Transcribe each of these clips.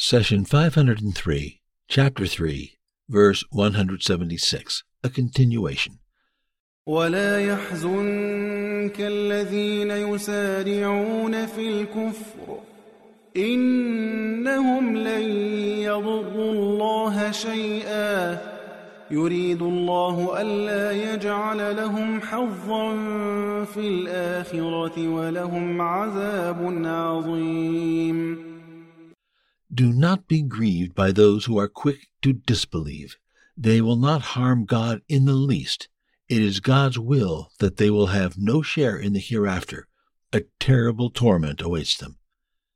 Session 503, Chapter 3, Verse 176, a continuation. ولا يحزنك الذين يسارعون في الكفر إنهم لن يضروا الله شيئا يريد الله ألا يجعل لهم حظا في الآخرة ولهم عذاب عظيم Do not be grieved by those who are quick to disbelieve. They will not harm God in the least. It is God's will that they will have no share in the hereafter. A terrible torment awaits them.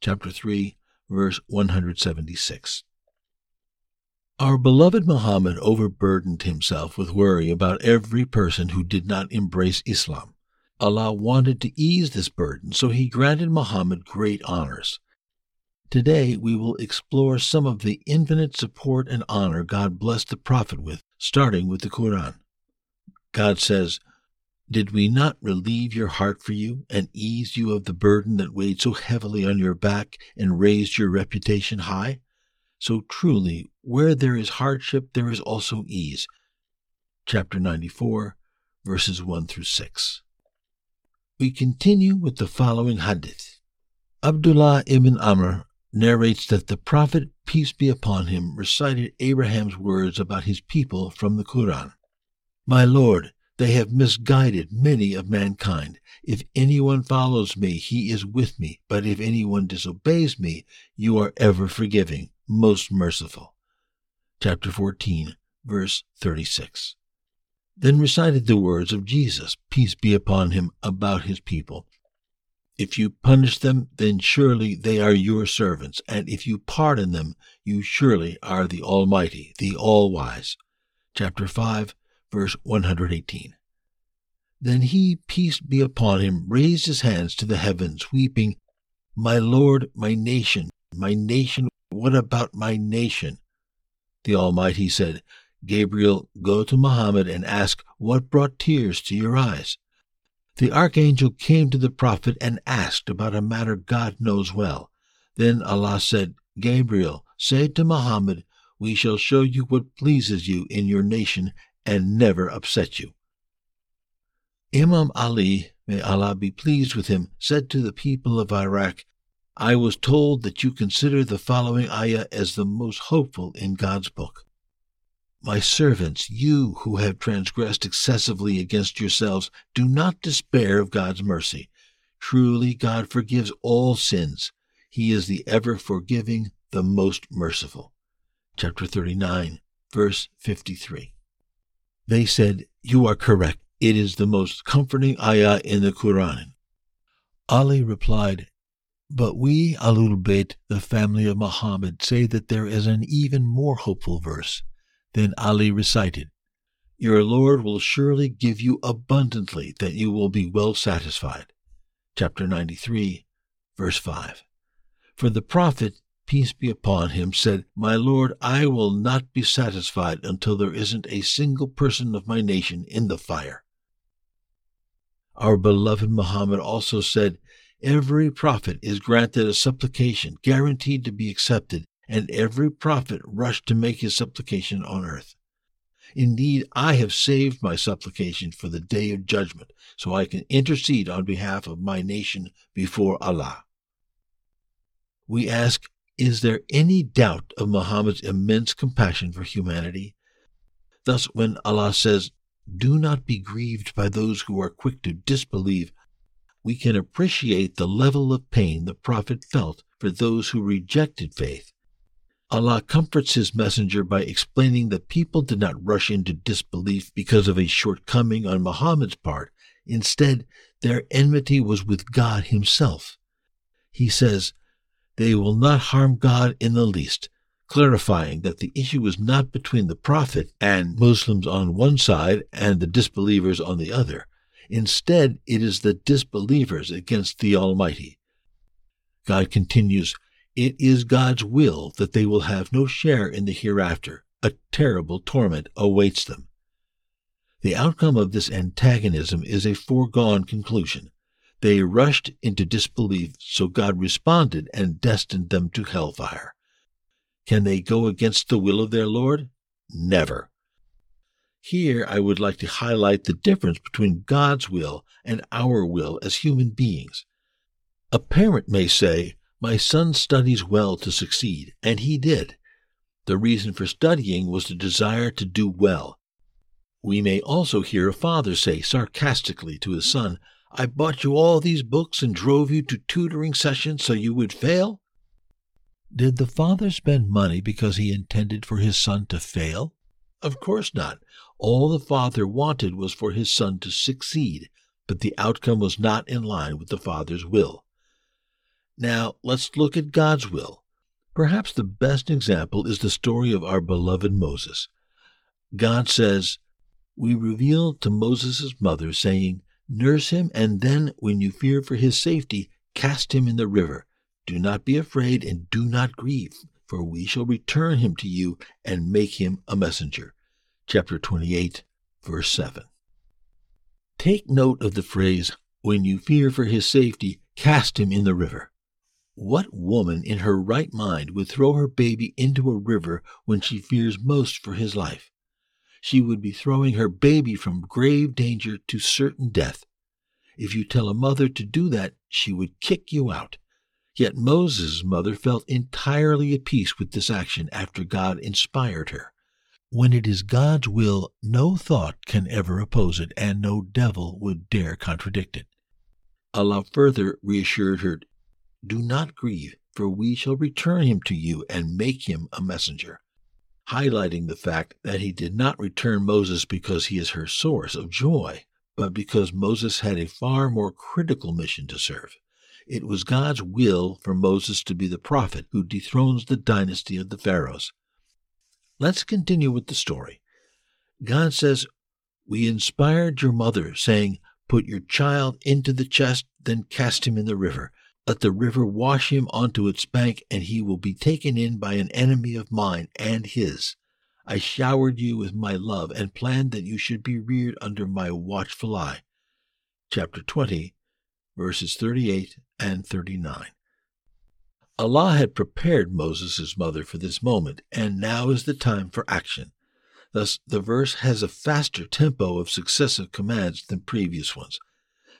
Chapter 3, verse 176. Our beloved Muhammad overburdened himself with worry about every person who did not embrace Islam. Allah wanted to ease this burden, so He granted Muhammad great honors. Today, we will explore some of the infinite support and honor God blessed the Prophet with, starting with the Quran. God says, Did we not relieve your heart for you and ease you of the burden that weighed so heavily on your back and raised your reputation high? So truly, where there is hardship, there is also ease. Chapter 94, verses 1 through 6. We continue with the following hadith. Abdullah ibn Amr narrates that the Prophet, peace be upon him, recited Abraham's words about his people from the Quran. My Lord, they have misguided many of mankind. If anyone follows me, he is with me. But if anyone disobeys me, you are ever forgiving, most merciful. Chapter 14, verse 36. Then recited the words of Jesus, peace be upon him, about his people. If you punish them, then surely they are your servants, and if you pardon them, you surely are the Almighty, the All Wise. Chapter 5, verse 118. Then he, peace be upon him, raised his hands to the heavens, weeping, My Lord, my nation, my nation, what about my nation? The Almighty said, Gabriel, go to Muhammad and ask what brought tears to your eyes. The archangel came to the prophet and asked about a matter God knows well. Then Allah said, Gabriel, say to Muhammad, We shall show you what pleases you in your nation and never upset you. Imam Ali, may Allah be pleased with him, said to the people of Iraq, I was told that you consider the following ayah as the most hopeful in God's book. My servants, you who have transgressed excessively against yourselves, do not despair of God's mercy. Truly, God forgives all sins. He is the ever forgiving, the most merciful. Chapter 39, verse 53. They said, You are correct. It is the most comforting ayah in the Quran. Ali replied, But we, Ahlul Bayt, the family of Muhammad, say that there is an even more hopeful verse. Then Ali recited, Your Lord will surely give you abundantly that you will be well satisfied. Chapter 93, verse 5. For the Prophet, peace be upon him, said, My Lord, I will not be satisfied until there isn't a single person of my nation in the fire. Our beloved Muhammad also said, Every prophet is granted a supplication guaranteed to be accepted and every prophet rushed to make his supplication on earth. Indeed, I have saved my supplication for the day of judgment, so I can intercede on behalf of my nation before Allah. We ask, is there any doubt of Muhammad's immense compassion for humanity? Thus, when Allah says, Do not be grieved by those who are quick to disbelieve, we can appreciate the level of pain the Prophet felt for those who rejected faith Allah comforts his messenger by explaining that people did not rush into disbelief because of a shortcoming on Muhammad's part. Instead, their enmity was with God himself. He says, They will not harm God in the least, clarifying that the issue was not between the Prophet and Muslims on one side and the disbelievers on the other. Instead, it is the disbelievers against the Almighty. God continues, it is God's will that they will have no share in the hereafter. A terrible torment awaits them. The outcome of this antagonism is a foregone conclusion. They rushed into disbelief, so God responded and destined them to hellfire. Can they go against the will of their Lord? Never. Here I would like to highlight the difference between God's will and our will as human beings. A parent may say, My son studies well to succeed, and he did. The reason for studying was the desire to do well. We may also hear a father say sarcastically to his son, I bought you all these books and drove you to tutoring sessions so you would fail? Did the father spend money because he intended for his son to fail? Of course not. All the father wanted was for his son to succeed, but the outcome was not in line with the father's will. Now, let's look at God's will. Perhaps the best example is the story of our beloved Moses. God says, We revealed to Moses' mother, saying, Nurse him, and then, when you fear for his safety, cast him in the river. Do not be afraid, and do not grieve, for we shall return him to you and make him a messenger. Chapter 28, verse 7. Take note of the phrase, When you fear for his safety, cast him in the river. What woman in her right mind would throw her baby into a river when she fears most for his life? She would be throwing her baby from grave danger to certain death. If you tell a mother to do that, she would kick you out. Yet Moses' mother felt entirely at peace with this action after God inspired her. When it is God's will, no thought can ever oppose it, and no devil would dare contradict it. Allah further reassured her do not grieve, for we shall return him to you and make him a messenger. Highlighting the fact that he did not return Moses because he is her source of joy, but because Moses had a far more critical mission to serve. It was God's will for Moses to be the prophet who dethrones the dynasty of the Pharaohs. Let's continue with the story. God says, We inspired your mother, saying, Put your child into the chest, then cast him in the river. Let the river wash him onto its bank, and he will be taken in by an enemy of mine and his. I showered you with my love and planned that you should be reared under my watchful eye. Chapter 20, verses 38 and 39. Allah had prepared Moses' mother for this moment, and now is the time for action. Thus, the verse has a faster tempo of successive commands than previous ones.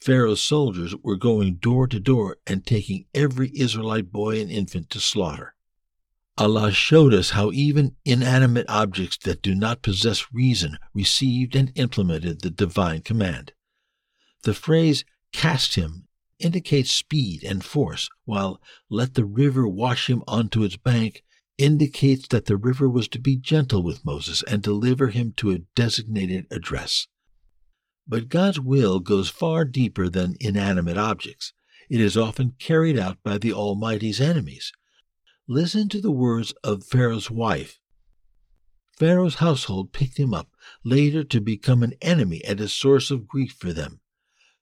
Pharaoh's soldiers were going door to door and taking every Israelite boy and infant to slaughter. Allah showed us how even inanimate objects that do not possess reason received and implemented the divine command. The phrase cast him indicates speed and force, while let the river wash him onto its bank indicates that the river was to be gentle with Moses and deliver him to a designated address. But God's will goes far deeper than inanimate objects. It is often carried out by the Almighty's enemies. Listen to the words of Pharaoh's wife. Pharaoh's household picked him up, later to become an enemy and a source of grief for them.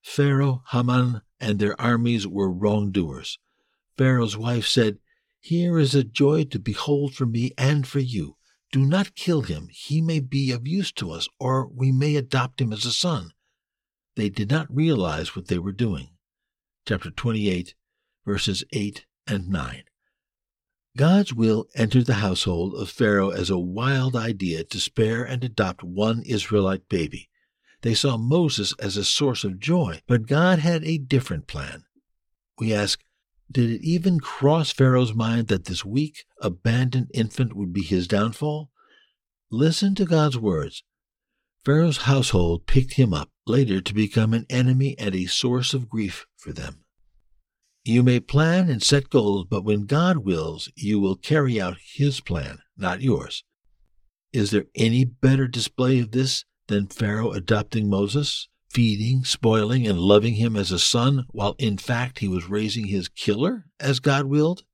Pharaoh, Haman, and their armies were wrongdoers. Pharaoh's wife said, Here is a joy to behold for me and for you. Do not kill him. He may be of use to us, or we may adopt him as a son. They did not realize what they were doing. Chapter 28, verses 8 and 9. God's will entered the household of Pharaoh as a wild idea to spare and adopt one Israelite baby. They saw Moses as a source of joy, but God had a different plan. We ask, did it even cross Pharaoh's mind that this weak, abandoned infant would be his downfall? Listen to God's words. Pharaoh's household picked him up later to become an enemy and a source of grief for them. You may plan and set goals, but when God wills, you will carry out His plan, not yours. Is there any better display of this than Pharaoh adopting Moses, feeding, spoiling, and loving him as a son, while in fact he was raising his killer as God willed?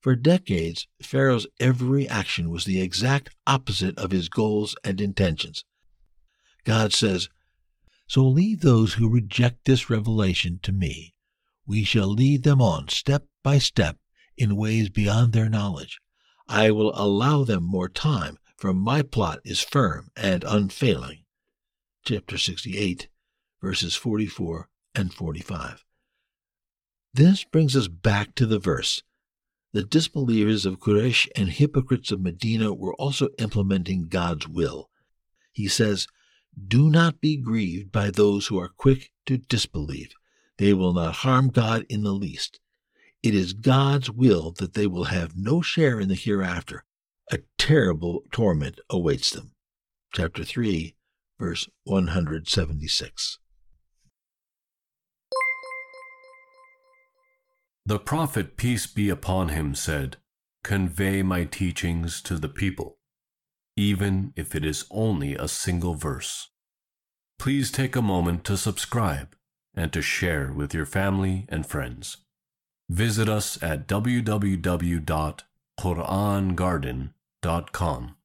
For decades, Pharaoh's every action was the exact opposite of his goals and intentions. God says, So leave those who reject this revelation to me. We shall lead them on step by step in ways beyond their knowledge. I will allow them more time, for my plot is firm and unfailing. Chapter 68, verses 44 and 45. This brings us back to the verse The disbelievers of Quraysh and hypocrites of Medina were also implementing God's will. He says, Do not be grieved by those who are quick to disbelieve. They will not harm God in the least. It is God's will that they will have no share in the hereafter. A terrible torment awaits them. Chapter 3, verse 176. The Prophet, peace be upon him, said, Convey my teachings to the people, even if it is only a single verse. Please take a moment to subscribe and to share with your family and friends. Visit us at www.qurangarden.com.